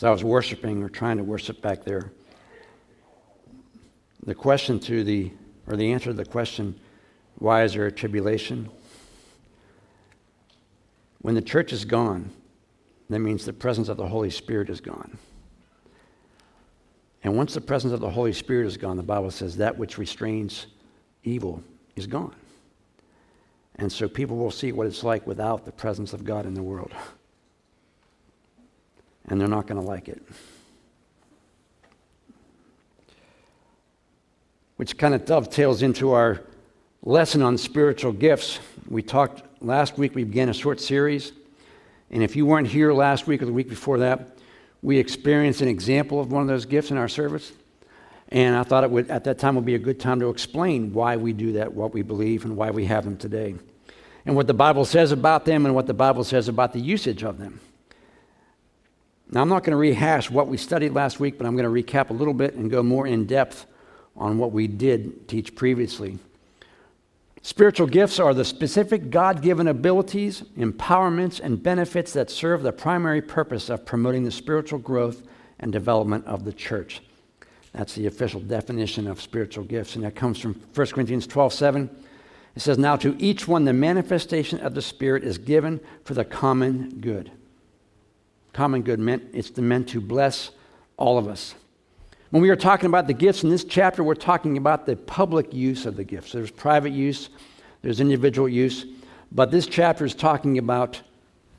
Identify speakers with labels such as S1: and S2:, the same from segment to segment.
S1: as I was worshiping or trying to worship back there, the question to the, or the answer to the question, why is there a tribulation? When the church is gone, that means the presence of the Holy Spirit is gone. And once the presence of the Holy Spirit is gone, the Bible says that which restrains evil is gone. And so people will see what it's like without the presence of God in the world. And they're not going to like it. Which kind of dovetails into our lesson on spiritual gifts. We talked last week, we began a short series. And if you weren't here last week or the week before that, we experienced an example of one of those gifts in our service. And I thought it would, at that time, would be a good time to explain why we do that, what we believe, and why we have them today, and what the Bible says about them, and what the Bible says about the usage of them. Now, I'm not going to rehash what we studied last week, but I'm going to recap a little bit and go more in depth on what we did teach previously. Spiritual gifts are the specific God given abilities, empowerments, and benefits that serve the primary purpose of promoting the spiritual growth and development of the church. That's the official definition of spiritual gifts, and that comes from 1 Corinthians 12 7. It says, Now to each one the manifestation of the Spirit is given for the common good. Common good meant it's the meant to bless all of us. When we are talking about the gifts in this chapter, we're talking about the public use of the gifts. There's private use, there's individual use, but this chapter is talking about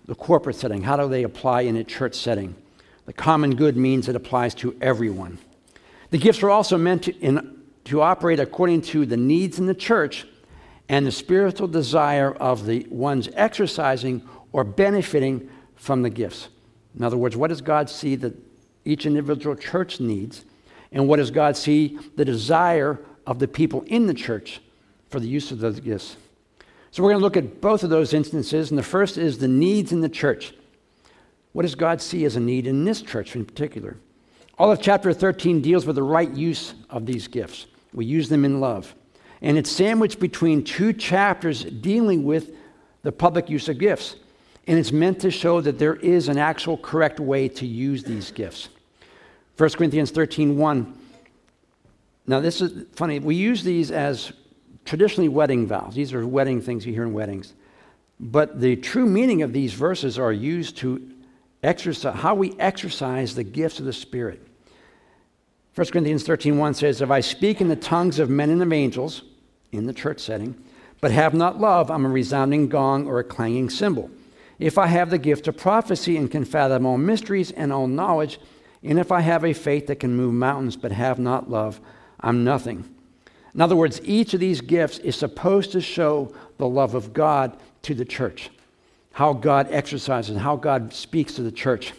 S1: the corporate setting. How do they apply in a church setting? The common good means it applies to everyone. The gifts are also meant to, in, to operate according to the needs in the church and the spiritual desire of the ones exercising or benefiting from the gifts. In other words, what does God see that each individual church needs? And what does God see the desire of the people in the church for the use of those gifts? So we're going to look at both of those instances. And the first is the needs in the church. What does God see as a need in this church in particular? All of chapter 13 deals with the right use of these gifts. We use them in love. And it's sandwiched between two chapters dealing with the public use of gifts. And it's meant to show that there is an actual correct way to use these gifts. 1 Corinthians 13 1. Now, this is funny. We use these as traditionally wedding vows. These are wedding things you hear in weddings. But the true meaning of these verses are used to exercise how we exercise the gifts of the Spirit. 1 Corinthians 13 1 says, If I speak in the tongues of men and of angels, in the church setting, but have not love, I'm a resounding gong or a clanging cymbal. If I have the gift of prophecy and can fathom all mysteries and all knowledge, and if I have a faith that can move mountains but have not love, I'm nothing. In other words, each of these gifts is supposed to show the love of God to the church, how God exercises, how God speaks to the church.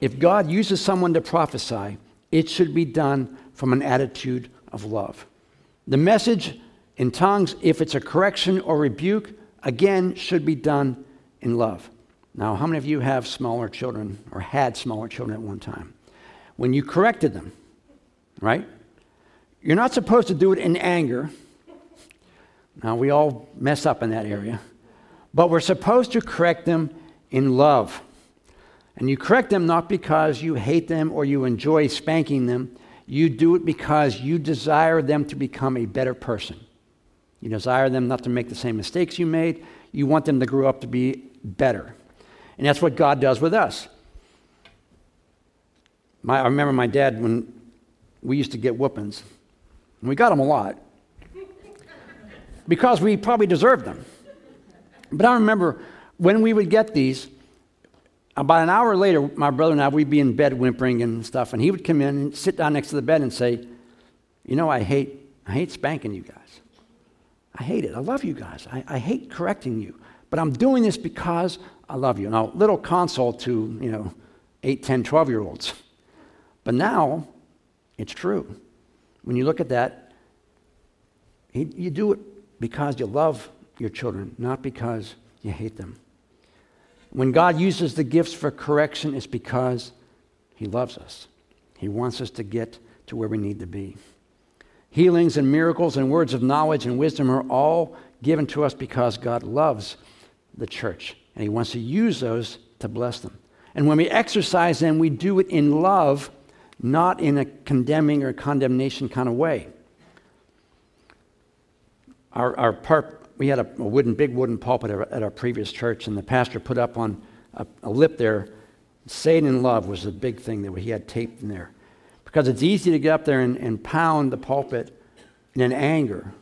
S1: If God uses someone to prophesy, it should be done from an attitude of love. The message in tongues, if it's a correction or rebuke, again, should be done in love. Now, how many of you have smaller children or had smaller children at one time? When you corrected them, right? You're not supposed to do it in anger. Now, we all mess up in that area. But we're supposed to correct them in love. And you correct them not because you hate them or you enjoy spanking them. You do it because you desire them to become a better person. You desire them not to make the same mistakes you made. You want them to grow up to be better. And that's what God does with us. My, I remember my dad when we used to get whoopings. And we got them a lot because we probably deserved them. But I remember when we would get these, about an hour later, my brother and I, we'd be in bed whimpering and stuff, and he would come in and sit down next to the bed and say, You know, I hate, I hate spanking you guys. I hate it. I love you guys. I, I hate correcting you. But I'm doing this because I love you. Now, little console to, you know, 8, 10, 12 year olds. But now, it's true. When you look at that, you do it because you love your children, not because you hate them. When God uses the gifts for correction, it's because He loves us. He wants us to get to where we need to be. Healings and miracles and words of knowledge and wisdom are all given to us because God loves the church and he wants to use those to bless them. And when we exercise them, we do it in love, not in a condemning or condemnation kind of way. Our, our part, we had a, a wooden, big wooden pulpit at our, at our, previous church, and the pastor put up on a, a lip there, it in love was the big thing that he had taped in there. Because it's easy to get up there and, and pound the pulpit in anger.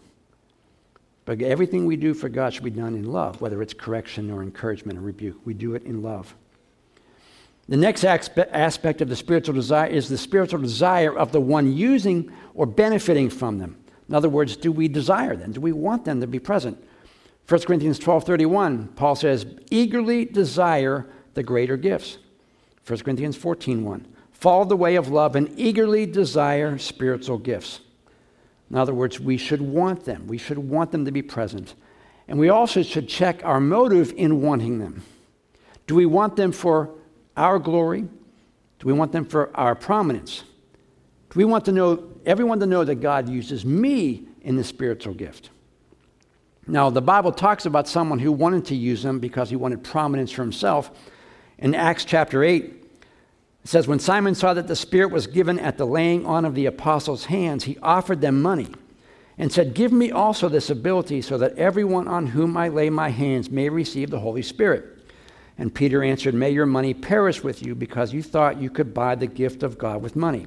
S1: But everything we do for God should be done in love, whether it's correction or encouragement or rebuke. We do it in love. The next aspect of the spiritual desire is the spiritual desire of the one using or benefiting from them. In other words, do we desire them? Do we want them to be present? 1 Corinthians 12:31, Paul says, "Eagerly desire the greater gifts." 1 Corinthians 14:1, "Follow the way of love and eagerly desire spiritual gifts." In other words, we should want them. We should want them to be present. And we also should check our motive in wanting them. Do we want them for our glory? Do we want them for our prominence? Do we want to know everyone to know that God uses me in the spiritual gift? Now, the Bible talks about someone who wanted to use them because he wanted prominence for himself. In Acts chapter 8, it says, When Simon saw that the Spirit was given at the laying on of the apostles' hands, he offered them money and said, Give me also this ability so that everyone on whom I lay my hands may receive the Holy Spirit. And Peter answered, May your money perish with you because you thought you could buy the gift of God with money.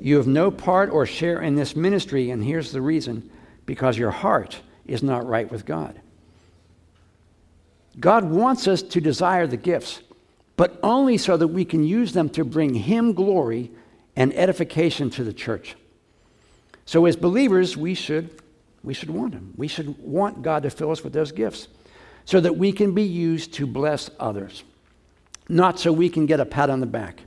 S1: You have no part or share in this ministry, and here's the reason because your heart is not right with God. God wants us to desire the gifts, but only so that we can use them to bring Him glory and edification to the church. So, as believers, we should, we should want Him. We should want God to fill us with those gifts so that we can be used to bless others, not so we can get a pat on the back.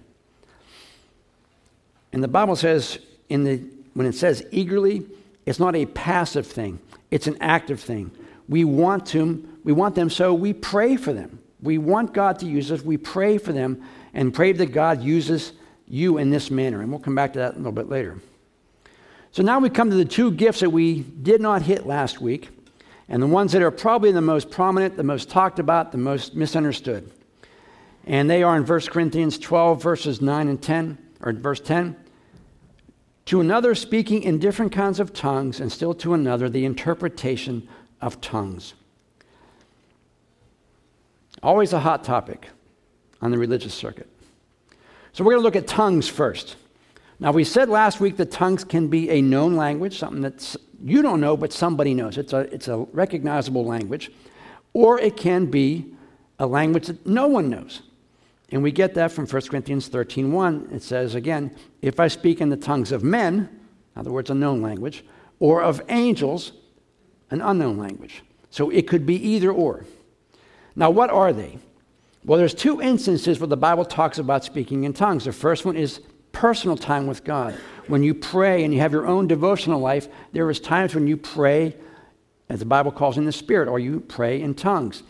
S1: And the Bible says, in the, when it says eagerly, it's not a passive thing, it's an active thing. We want, to, we want them, so we pray for them. We want God to use us. We pray for them and pray that God uses you in this manner. And we'll come back to that a little bit later. So now we come to the two gifts that we did not hit last week and the ones that are probably the most prominent, the most talked about, the most misunderstood. And they are in 1 Corinthians 12, verses 9 and 10, or verse 10. To another, speaking in different kinds of tongues, and still to another, the interpretation of tongues. Always a hot topic on the religious circuit. So we're going to look at tongues first. Now, we said last week that tongues can be a known language, something that you don't know, but somebody knows. It's a, it's a recognizable language. Or it can be a language that no one knows. And we get that from 1 Corinthians 13 1. It says again, if I speak in the tongues of men, in other words, a known language, or of angels, an unknown language. So it could be either or. Now, what are they? Well, there's two instances where the Bible talks about speaking in tongues. The first one is personal time with God. When you pray and you have your own devotional life, there is times when you pray, as the Bible calls in the Spirit, or you pray in tongues.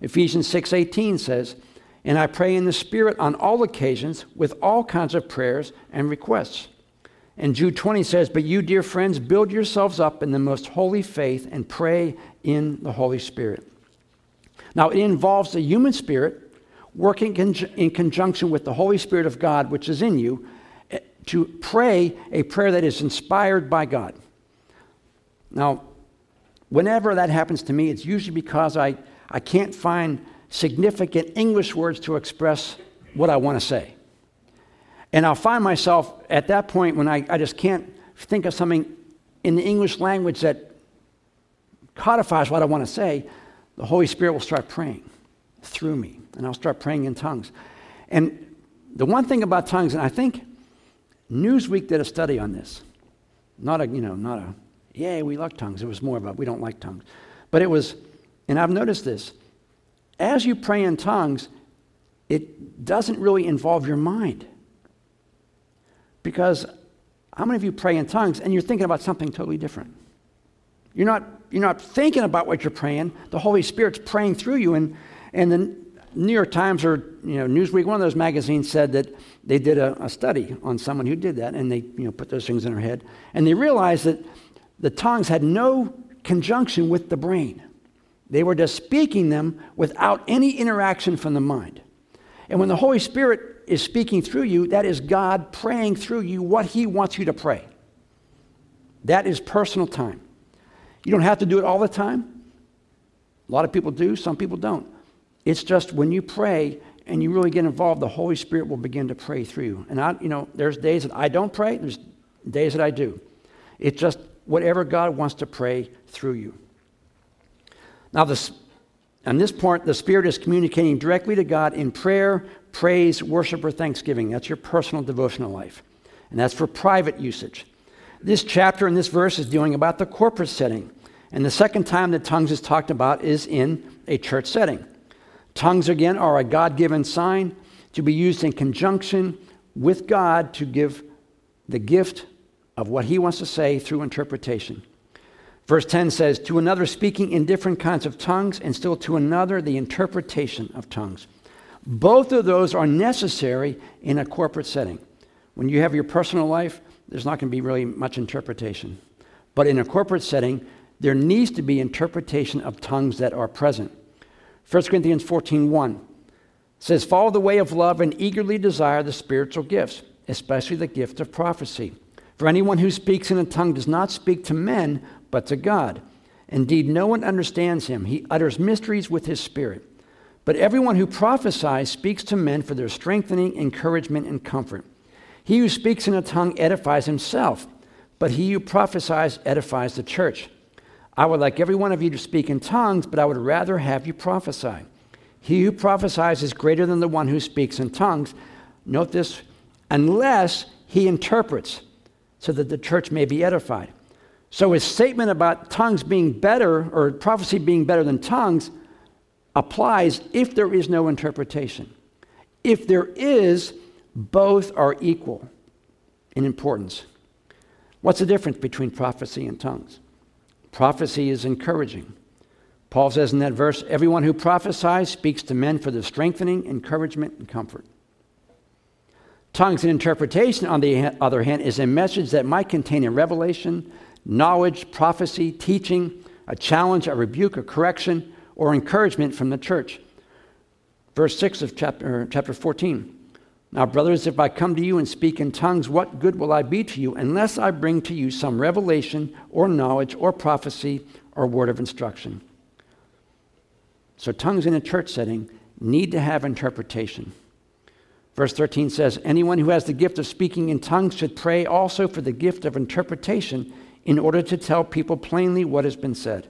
S1: Ephesians 6:18 says, "And I pray in the Spirit on all occasions with all kinds of prayers and requests." And Jude 20 says, But you, dear friends, build yourselves up in the most holy faith and pray in the Holy Spirit. Now, it involves the human spirit working in conjunction with the Holy Spirit of God, which is in you, eh, to pray a prayer that is inspired by God. Now, whenever that happens to me, it's usually because I, I can't find significant English words to express what I want to say. And I'll find myself at that point when I, I just can't think of something in the English language that codifies what I want to say, the Holy Spirit will start praying through me, and I'll start praying in tongues. And the one thing about tongues, and I think Newsweek did a study on this. Not a, you know, not a, yay, we like tongues. It was more about we don't like tongues. But it was, and I've noticed this, as you pray in tongues, it doesn't really involve your mind. Because how many of you pray in tongues and you're thinking about something totally different? You're not, you're not thinking about what you're praying. The Holy Spirit's praying through you. And, and the New York Times or you know, Newsweek, one of those magazines said that they did a, a, study on someone who did that, and they you know, put those things in her head. And they realized that the tongues had no conjunction with the brain. They were just speaking them without any interaction from the mind. And when the Holy Spirit is speaking through you, that is God praying through you what He wants you to pray. That is personal time. You don't have to do it all the time. A lot of people do, some people don't. It's just when you pray and you really get involved, the Holy Spirit will begin to pray through you. And I, you know, there's days that I don't pray, there's days that I do. It's just whatever God wants to pray through you. Now, this, on this point, the Spirit is communicating directly to God in prayer, praise, worship, or thanksgiving. That's your personal devotional life. And that's for private usage. This chapter and this verse is dealing about the corporate setting. And the second time that tongues is talked about is in a church setting. Tongues, again, are a God given sign to be used in conjunction with God to give the gift of what He wants to say through interpretation. Verse 10 says, To another speaking in different kinds of tongues, and still to another the interpretation of tongues. Both of those are necessary in a corporate setting. When you have your personal life, there's not going to be really much interpretation. But in a corporate setting, there needs to be interpretation of tongues that are present. 1 Corinthians 14:1 says, Follow the way of love and eagerly desire the spiritual gifts, especially the gift of prophecy. For anyone who speaks in a tongue does not speak to men, but to God. Indeed, no one understands him. He utters mysteries with his spirit. But everyone who prophesies speaks to men for their strengthening, encouragement, and comfort. He who speaks in a tongue edifies himself, but he who prophesies edifies the church. I would like every one of you to speak in tongues, but I would rather have you prophesy. He who prophesies is greater than the one who speaks in tongues. Note this unless he interprets, so that the church may be edified. So his statement about tongues being better, or prophecy being better than tongues, applies if there is no interpretation. If there is, both are equal in importance. What's the difference between prophecy and tongues? Prophecy is encouraging. Paul says in that verse, everyone who prophesies speaks to men for their strengthening, encouragement, and comfort. Tongues and interpretation, on the other hand, is a message that might contain a revelation, knowledge, prophecy, teaching, a challenge, a rebuke, a correction, or encouragement from the church. Verse 6 of chapter, chapter 14. Now, brothers, if I come to you and speak in tongues, what good will I be to you unless I bring to you some revelation or knowledge or prophecy or word of instruction? So, tongues in a church setting need to have interpretation. Verse 13 says, Anyone who has the gift of speaking in tongues should pray also for the gift of interpretation in order to tell people plainly what has been said.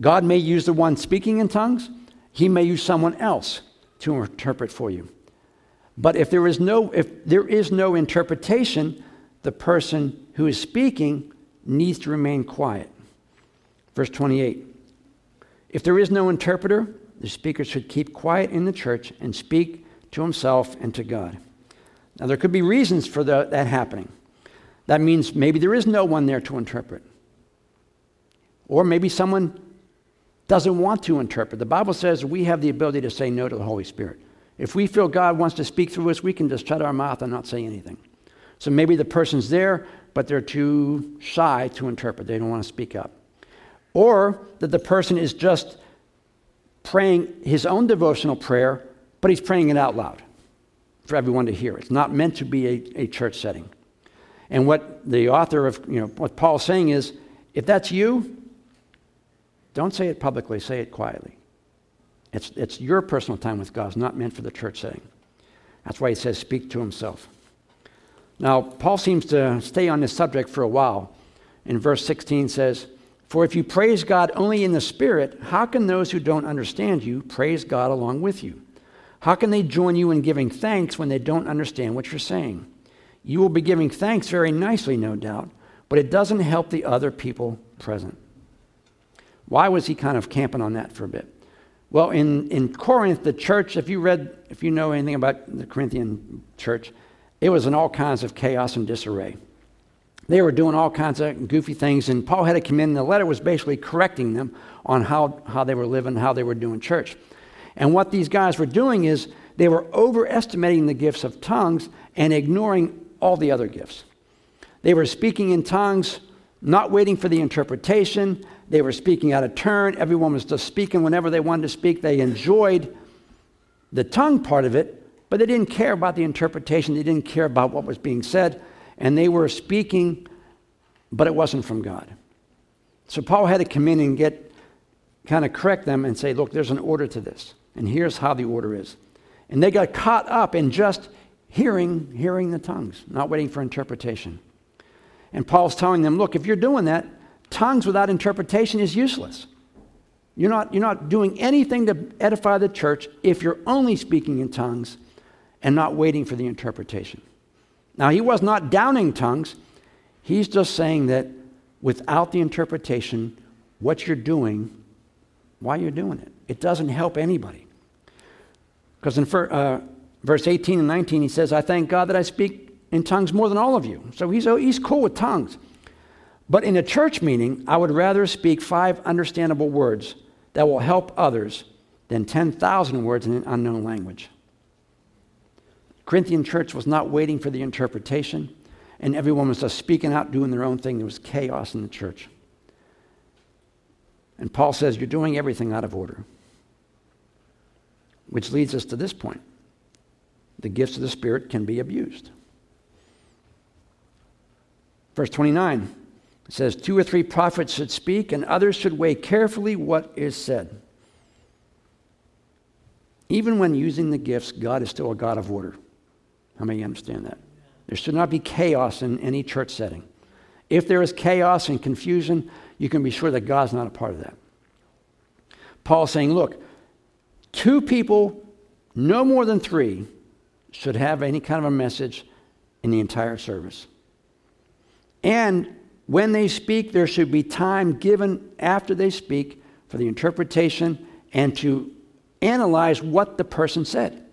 S1: God may use the one speaking in tongues, he may use someone else to interpret for you. But if there is no, if there is no interpretation, the person who is speaking needs to remain quiet. Verse 28 If there is no interpreter, the speaker should keep quiet in the church and speak to himself and to God. Now, there could be reasons for the, that happening. That means maybe there is no one there to interpret. Or maybe someone doesn't want to interpret. The Bible says we have the ability to say no to the Holy Spirit. If we feel God wants to speak through us, we can just shut our mouth and not say anything. So maybe the person's there, but they're too shy to interpret. They don't want to speak up. Or that the person is just praying his own devotional prayer, but he's praying it out loud for everyone to hear. It's not meant to be a, a church setting. And what the author of, you know, what Paul's saying is if that's you, don't say it publicly, say it quietly. It's, it's your personal time with God. It's not meant for the church setting. That's why he says, speak to himself. Now, Paul seems to stay on this subject for a while. In verse 16 says, For if you praise God only in the Spirit, how can those who don't understand you praise God along with you? How can they join you in giving thanks when they don't understand what you're saying? You will be giving thanks very nicely, no doubt, but it doesn't help the other people present. Why was he kind of camping on that for a bit? Well, in, in Corinth, the church, if you read, if you know anything about the Corinthian church, it was in all kinds of chaos and disarray. They were doing all kinds of goofy things, and Paul had to come in. The letter was basically correcting them on how, how they were living, how they were doing church. And what these guys were doing is they were overestimating the gifts of tongues and ignoring all the other gifts. They were speaking in tongues, not waiting for the interpretation. They were speaking out of turn. Everyone was just speaking whenever they wanted to speak. They enjoyed the tongue part of it, but they didn't care about the interpretation. They didn't care about what was being said. And they were speaking, but it wasn't from God. So Paul had to come in and get kind of correct them and say, look, there's an order to this. And here's how the order is. And they got caught up in just hearing, hearing the tongues, not waiting for interpretation. And Paul's telling them, look, if you're doing that, tongues without interpretation is useless. You're not, you're not doing anything to edify the church if you're only speaking in tongues and not waiting for the interpretation. Now, he was not downing tongues. He's just saying that without the interpretation, what you're doing, why you're doing it, it doesn't help anybody. Because in uh, verse 18 and 19, he says, I thank God that I speak in tongues more than all of you. So he's, oh, he's cool with tongues. But in a church meeting, I would rather speak five understandable words that will help others than 10,000 words in an unknown language. Corinthian church was not waiting for the interpretation, and everyone was just speaking out, doing their own thing. There was chaos in the church. And Paul says, You're doing everything out of order. Which leads us to this point the gifts of the Spirit can be abused. Verse 29 it says, Two or three prophets should speak, and others should weigh carefully what is said. Even when using the gifts, God is still a God of order. How many understand that? There should not be chaos in any church setting. If there is chaos and confusion, you can be sure that God's not a part of that. Paul's saying, look, two people, no more than three, should have any kind of a message in the entire service. And when they speak, there should be time given after they speak for the interpretation and to analyze what the person said.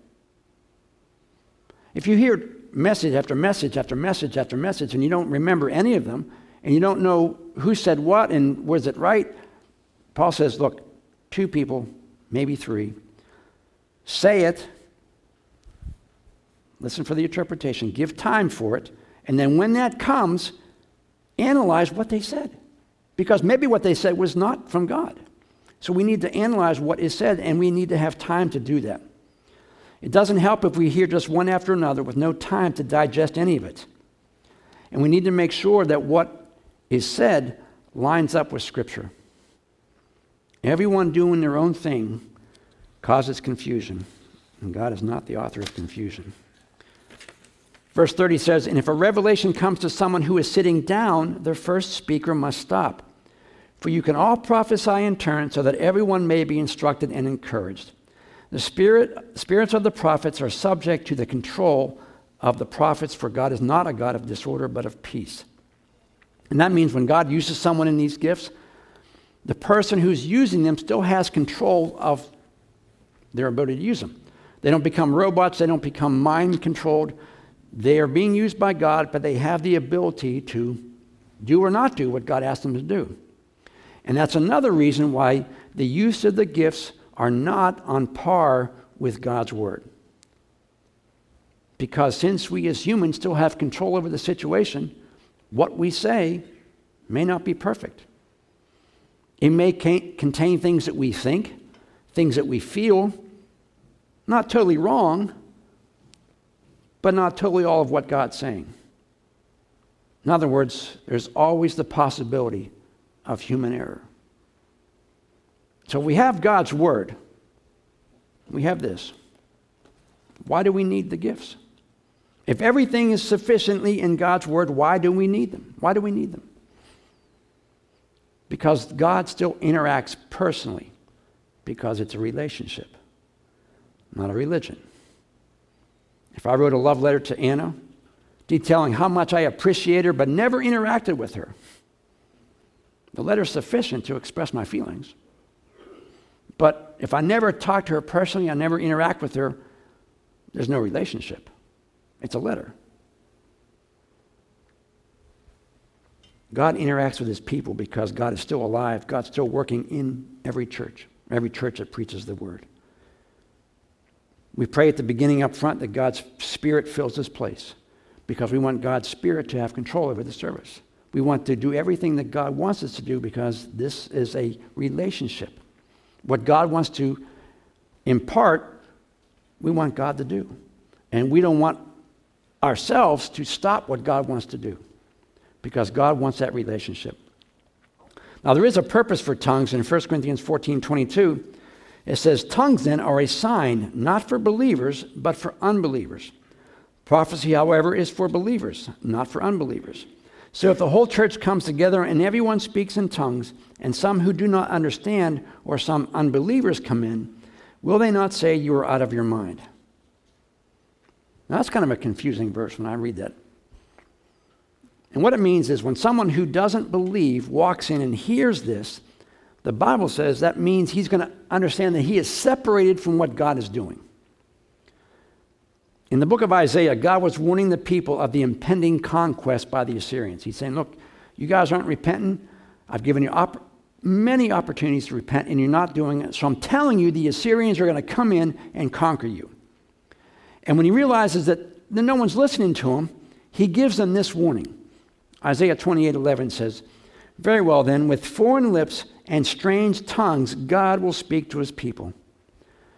S1: If you hear message after message after message after message and you don't remember any of them and you don't know who said what and was it right, Paul says, look, two people, maybe three, say it, listen for the interpretation, give time for it, and then when that comes, analyze what they said. Because maybe what they said was not from God. So we need to analyze what is said, and we need to have time to do that. It doesn't help if we hear just one after another with no time to digest any of it. And we need to make sure that what is said lines up with Scripture. Everyone doing their own thing causes confusion, and God is not the author of confusion. Verse 30 says, And if a revelation comes to someone who is sitting down, the first speaker must stop. For you can all prophesy in turn so that everyone may be instructed and encouraged. The spirit, spirits of the prophets are subject to the control of the prophets, for God is not a God of disorder, but of peace. And that means when God uses someone in these gifts, the person who's using them still has control of their ability to use them. They don't become robots, they don't become mind controlled. They are being used by God, but they have the ability to do or not do what God asked them to do. And that's another reason why the use of the gifts are not on par with God's word. Because since we as humans still have control over the situation, what we say may not be perfect. It may contain things that we think, things that we feel, not totally wrong, but not totally all of what God's saying. In other words, there's always the possibility of human error. So we have God's word. We have this. Why do we need the gifts? If everything is sufficiently in God's word, why do we need them? Why do we need them? Because God still interacts personally, because it's a relationship, not a religion. If I wrote a love letter to Anna detailing how much I appreciate her but never interacted with her, the letter's sufficient to express my feelings. But if I never talk to her personally, I never interact with her, there's no relationship. It's a letter. God interacts with his people because God is still alive. God's still working in every church, every church that preaches the word. We pray at the beginning up front that God's Spirit fills this place because we want God's Spirit to have control over the service. We want to do everything that God wants us to do because this is a relationship. What God wants to impart we want God to do. And we don't want ourselves to stop what God wants to do because God wants that relationship. Now, there is a purpose for tongues in 1 Corinthians 14 22. It says, Tongues then are a sign, not for believers, but for unbelievers. Prophecy, however, is for believers, not for unbelievers. So if the whole church comes together and everyone speaks in tongues, and some who do not understand or some unbelievers come in, will they not say you are out of your mind? Now, that's kind of a confusing verse when I read that. And what it means is when someone who doesn't believe walks in and hears this, the Bible says that means he's going to understand that he is separated from what God is doing. In the book of Isaiah, God was warning the people of the impending conquest by the Assyrians. He's saying, Look, you guys aren't repenting. I've given you op- many opportunities to repent, and you're not doing it. So I'm telling you, the Assyrians are going to come in and conquer you. And when he realizes that no one's listening to him, he gives them this warning. Isaiah 28 11 says, Very well, then, with foreign lips and strange tongues, God will speak to his people.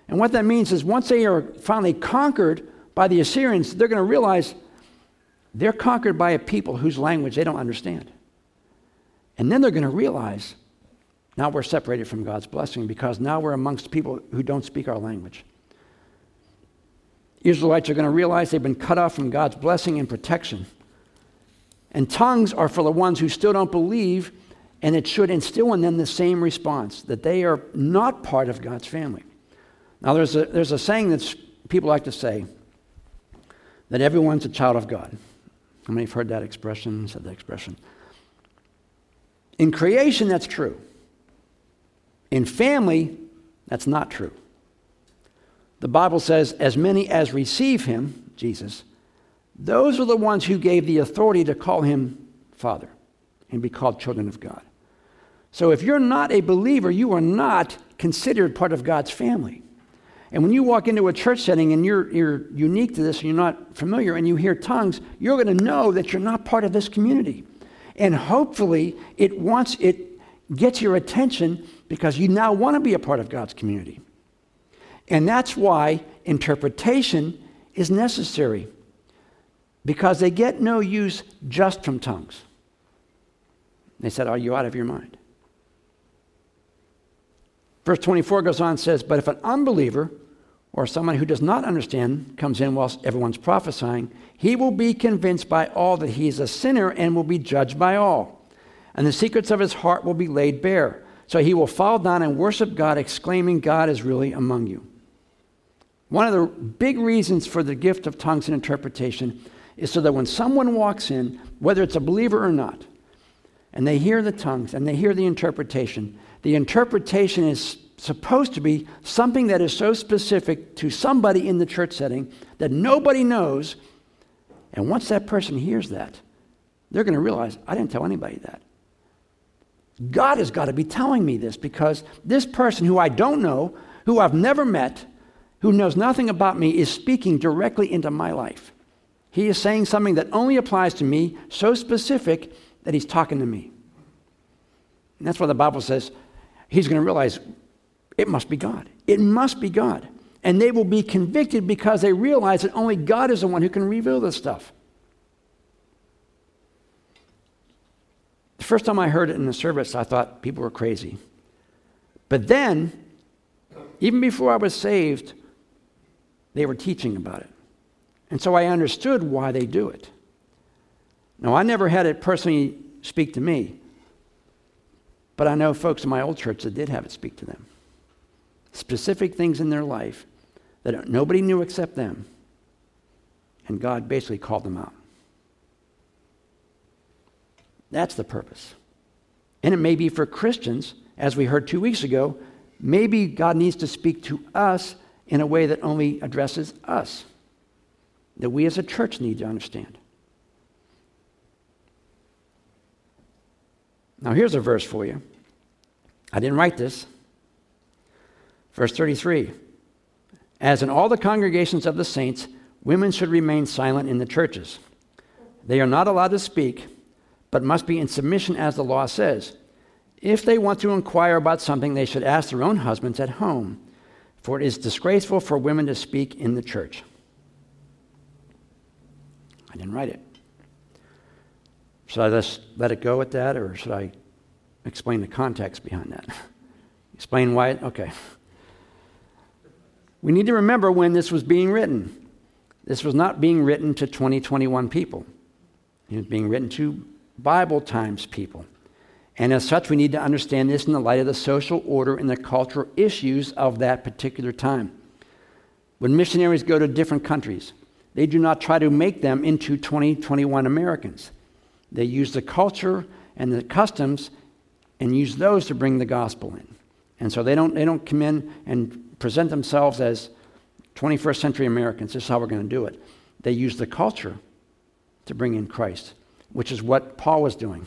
S1: And what that means is once they are finally conquered by the Assyrians, they're going to realize they're conquered by a people whose language they don't understand. And then they're going to realize now we're separated from God's blessing because now we're amongst people who don't speak our language. Israelites are going to realize they've been cut off from God's blessing and protection. And tongues are for the ones who still don't believe, and it should instill in them the same response that they are not part of God's family. Now, there's a, there's a saying that people like to say that everyone's a child of God. How many have heard that expression, said that expression? In creation, that's true. In family, that's not true. The Bible says, as many as receive him, Jesus, those are the ones who gave the authority to call him Father and be called children of God. So if you're not a believer, you are not considered part of God's family. And when you walk into a church setting and you're, you're unique to this and you're not familiar and you hear tongues, you're going to know that you're not part of this community. And hopefully it wants it gets your attention because you now want to be a part of God's community. And that's why interpretation is necessary because they get no use just from tongues. They said, Are you out of your mind? Verse 24 goes on and says, But if an unbeliever or someone who does not understand comes in whilst everyone's prophesying, he will be convinced by all that he is a sinner and will be judged by all. And the secrets of his heart will be laid bare. So he will fall down and worship God, exclaiming, God is really among you. One of the big reasons for the gift of tongues and interpretation is so that when someone walks in, whether it's a believer or not, and they hear the tongues and they hear the interpretation, the interpretation is supposed to be something that is so specific to somebody in the church setting that nobody knows. And once that person hears that, they're going to realize, I didn't tell anybody that. God has got to be telling me this because this person who I don't know, who I've never met, who knows nothing about me, is speaking directly into my life. He is saying something that only applies to me, so specific that he's talking to me. And that's why the Bible says he's going to realize it must be God. It must be God. And they will be convicted because they realize that only God is the one who can reveal this stuff. The first time I heard it in the service, I thought people were crazy. But then, even before I was saved, they were teaching about it. And so I understood why they do it. Now, I never had it personally speak to me, but I know folks in my old church that did have it speak to them. Specific things in their life that nobody knew except them. And God basically called them out. That's the purpose. And it may be for Christians, as we heard two weeks ago, maybe God needs to speak to us in a way that only addresses us, that we as a church need to understand. Now, here's a verse for you. I didn't write this. Verse 33 As in all the congregations of the saints, women should remain silent in the churches. They are not allowed to speak, but must be in submission as the law says. If they want to inquire about something, they should ask their own husbands at home For it is disgraceful for women to speak in the church. I didn't write it. Should I just let it go at that, or should I explain the context behind that? explain why it, okay. We need to remember when this was being written. This was not being written to 2021 people. It was being written to Bible times people. And as such, we need to understand this in the light of the social order and the cultural issues of that particular time. When missionaries go to different countries, they do not try to make them into 2021 Americans. They use the culture and the customs and use those to bring the gospel in. And so they don't, they don't come in and present themselves as 21st century Americans. This is how we're going to do it. They use the culture to bring in Christ, which is what Paul was doing.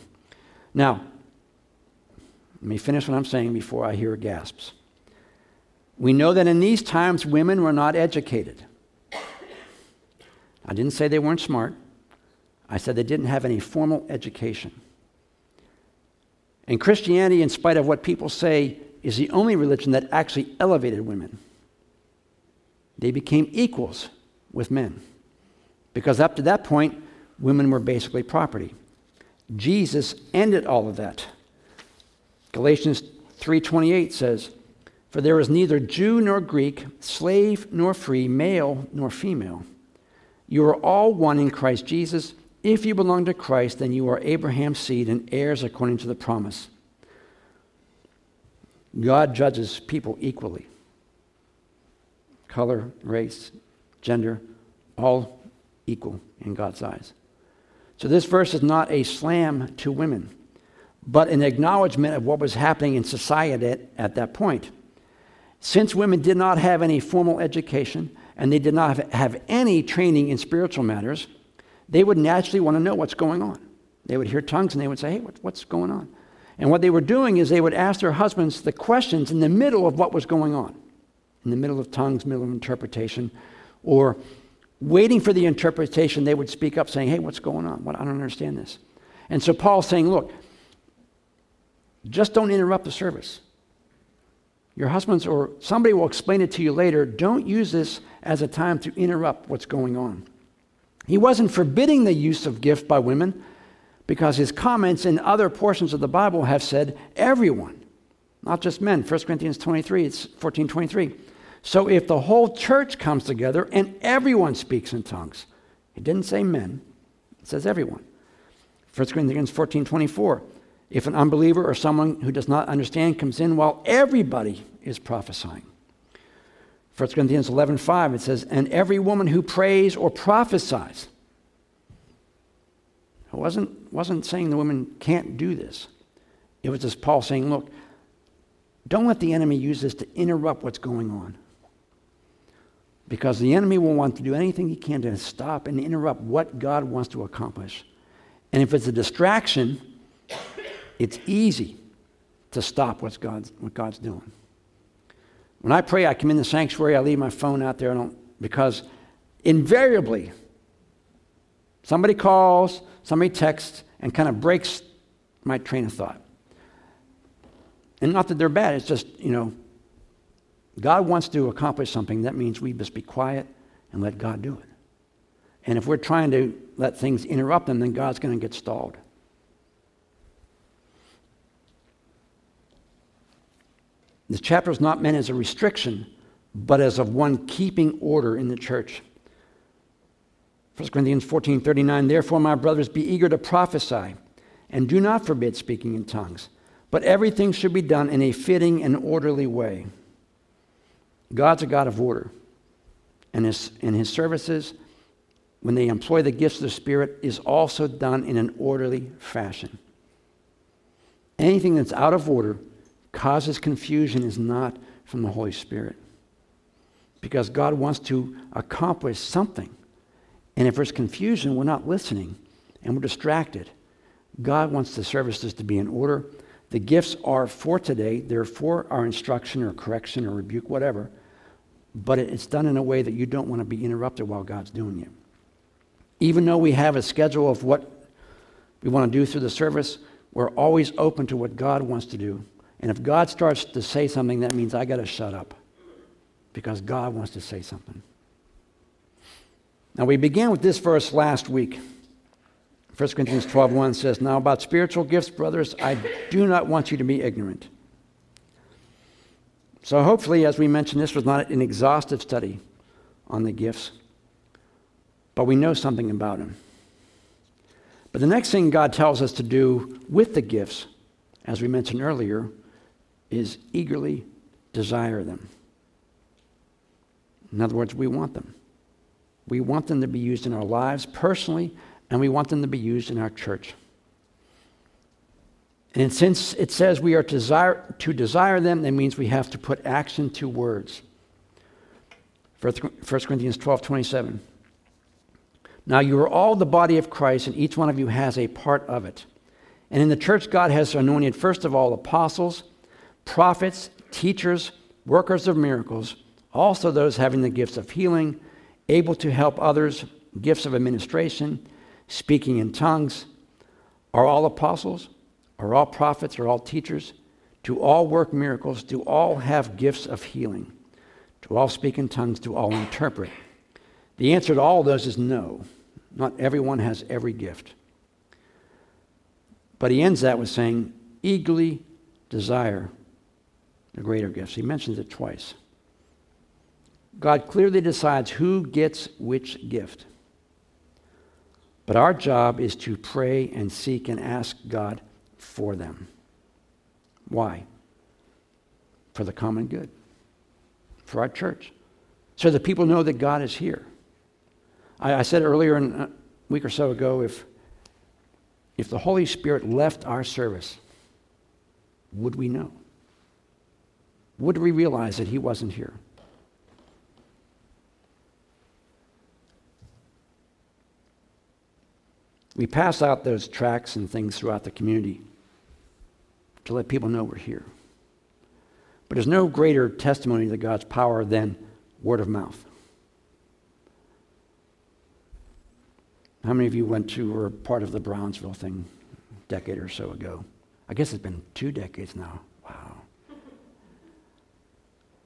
S1: Now, let me finish what I'm saying before I hear gasps. We know that in these times, women were not educated. I didn't say they weren't smart. I said they didn't have any formal education. And Christianity, in spite of what people say, is the only religion that actually elevated women. They became equals with men. Because up to that point, women were basically property. Jesus ended all of that. Galatians 3:28 says, "For there is neither Jew nor Greek, slave nor free, male nor female. You are all one in Christ Jesus. If you belong to Christ, then you are Abraham's seed and heirs according to the promise." God judges people equally. Color, race, gender, all equal in God's eyes. So this verse is not a slam to women but an acknowledgement of what was happening in society at, at that point. Since women did not have any formal education and they did not have, have any training in spiritual matters, they would naturally want to know what's going on. They would hear tongues and they would say, Hey, what, what's going on? And what they were doing is they would ask their husbands the questions in the middle of what was going on, in the middle of tongues, middle of interpretation, or waiting for the interpretation, they would speak up saying, Hey, what's going on? What, I don't understand this. And so Paul's saying, Look, just don't interrupt the service. Your husbands or somebody will explain it to you later. Don't use this as a time to interrupt what's going on. He wasn't forbidding the use of gift by women because his comments in other portions of the Bible have said everyone, not just men. 1 Corinthians 23, it's 14 23. So if the whole church comes together and everyone speaks in tongues, it didn't say men, it says everyone. 1 Corinthians 14 24. If an unbeliever or someone who does not understand comes in while everybody is prophesying. 1 Corinthians 11 5, it says, And every woman who prays or prophesies. It wasn't, wasn't saying the women can't do this. It was just Paul saying, Look, don't let the enemy use this to interrupt what's going on. Because the enemy will want to do anything he can to stop and interrupt what God wants to accomplish. And if it's a distraction, it's easy to stop what's God's, what God's doing. When I pray, I come in the sanctuary, I leave my phone out there, I don't, because invariably, somebody calls, somebody texts, and kind of breaks my train of thought. And not that they're bad, it's just, you know, God wants to accomplish something. That means we must be quiet and let God do it. And if we're trying to let things interrupt them, then God's going to get stalled. This chapter is not meant as a restriction, but as of one keeping order in the church. 1 Corinthians 14 39, therefore, my brothers, be eager to prophesy, and do not forbid speaking in tongues, but everything should be done in a fitting and orderly way. God's a God of order, and his, and his services, when they employ the gifts of the Spirit, is also done in an orderly fashion. Anything that's out of order causes confusion is not from the Holy Spirit. Because God wants to accomplish something. And if there's confusion, we're not listening and we're distracted. God wants the services to be in order. The gifts are for today, they're for our instruction or correction or rebuke, whatever. But it's done in a way that you don't want to be interrupted while God's doing it. Even though we have a schedule of what we want to do through the service, we're always open to what God wants to do and if God starts to say something, that means I got to shut up. because God wants to say something. Now, we began with this verse last week. 1 Corinthians 12:1 says, Now about spiritual gifts, brothers, I do not want you to be ignorant. So hopefully, as we mentioned, this was not an exhaustive study on the gifts, but we know something about them. But the next thing God tells us to do with the gifts, as we mentioned earlier, is eagerly desire them. In other words, we want them. We want them to be used in our lives personally, and we want them to be used in our church. And since it says we are to desire, to desire them, that means we have to put action to words. 1 Corinthians 12 27. Now you are all the body of Christ, and each one of you has a part of it. And in the church, God has anointed, first of all, apostles, prophets, teachers, workers of miracles, also those having the gifts of healing, able to help others, gifts of administration, speaking in tongues. Are all apostles? Are all prophets? Are all teachers? Do all work miracles? Do all have gifts of healing? Do all speak in tongues? Do all interpret? The answer to all those is no. Not everyone has every gift. But he ends that with saying, eagerly desire the greater gifts. He mentions it twice. God clearly decides who gets which gift. But our job is to pray and seek and ask God for them. Why? For the common good, for our church, so that people know that God is here. I, I said earlier in a week or so ago if, if the Holy Spirit left our service, would we know? Would we realize that He wasn't here? We pass out those tracts and things throughout the community to let people know we're here. But there's no greater testimony to God's power than word of mouth. How many of you went to or were part of the Brownsville thing a decade or so ago? I guess it's been two decades now.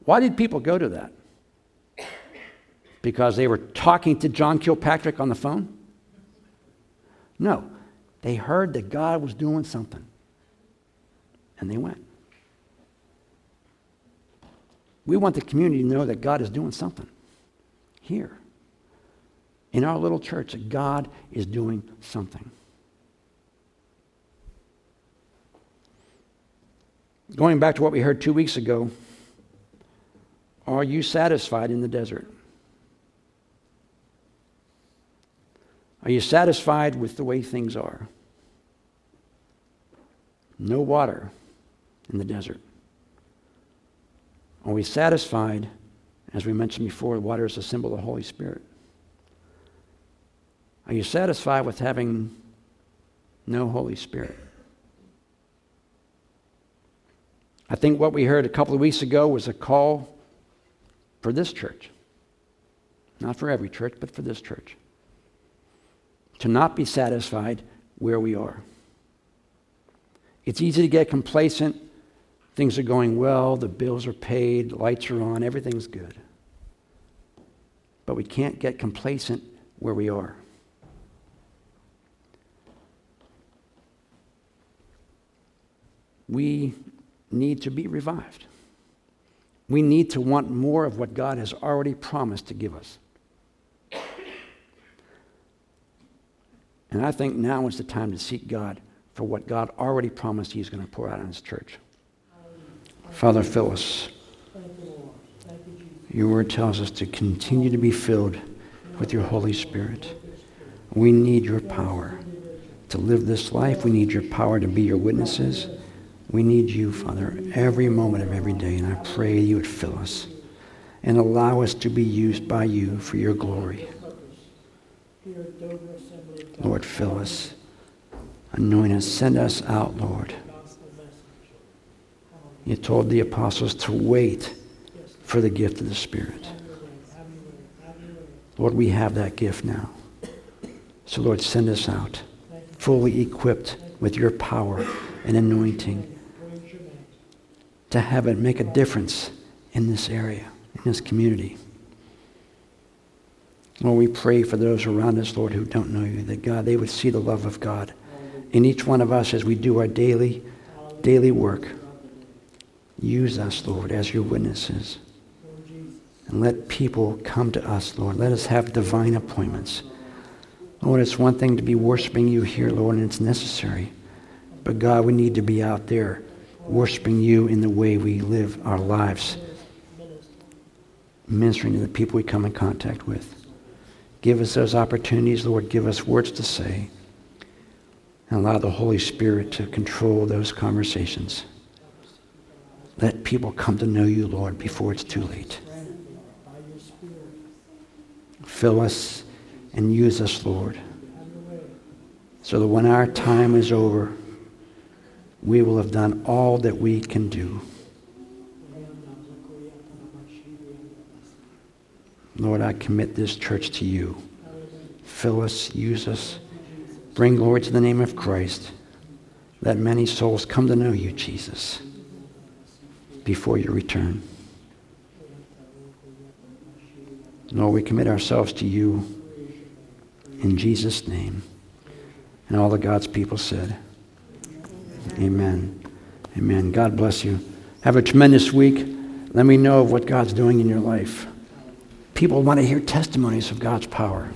S1: Why did people go to that? Because they were talking to John Kilpatrick on the phone? No, they heard that God was doing something, and they went. We want the community to know that God is doing something here in our little church, that God is doing something. Going back to what we heard two weeks ago, are you satisfied in the desert? Are you satisfied with the way things are? No water in the desert. Are we satisfied? As we mentioned before, water is a symbol of the Holy Spirit. Are you satisfied with having no Holy Spirit? I think what we heard a couple of weeks ago was a call for this church. Not for every church, but for this church to not be satisfied where we are. It's easy to get complacent. Things are going well, the bills are paid, lights are on, everything's good. But we can't get complacent where we are. We need to be revived. We need to want more of what God has already promised to give us. And I think now is the time to seek God for what God already promised He's going to pour out on His church. Father, us. Your word tells us to continue to be filled with your Holy Spirit. We need your power to live this life. We need your power to be your witnesses. We need you, Father, every moment of every day. And I pray you would fill us and allow us to be used by you for your glory. Lord, fill us. Anoint us. Send us out, Lord. You told the apostles to wait for the gift of the Spirit. Lord, we have that gift now. So, Lord, send us out fully equipped with your power and anointing to have it make a difference in this area. in this community. Lord, we pray for those around us, Lord, who don't know you, that God, they would see the love of God in each one of us as we do our daily, daily work. Use us, Lord, as your witnesses. And let people come to us, Lord. Let us have divine appointments. Lord, it's one thing to be worshiping you here, Lord, and it's necessary. But God, we need to be out there worshiping you in the way we live our lives, ministering to the people we come in contact with. Give us those opportunities, Lord. Give us words to say. And allow the Holy Spirit to control those conversations. Let people come to know you, Lord, before it's too late. Fill us and use us, Lord, so that when our time is over, we will have done all that we can do. Lord, I commit this church to you. Fill us, use us, bring glory to the name of Christ. Let many souls come to know you, Jesus, before you return. Lord, we commit ourselves to you in Jesus' name. And all the God's people said, Amen. Amen. God bless you. Have a tremendous week. Let me know of what God's doing in your life. People want to hear testimonies of God's power.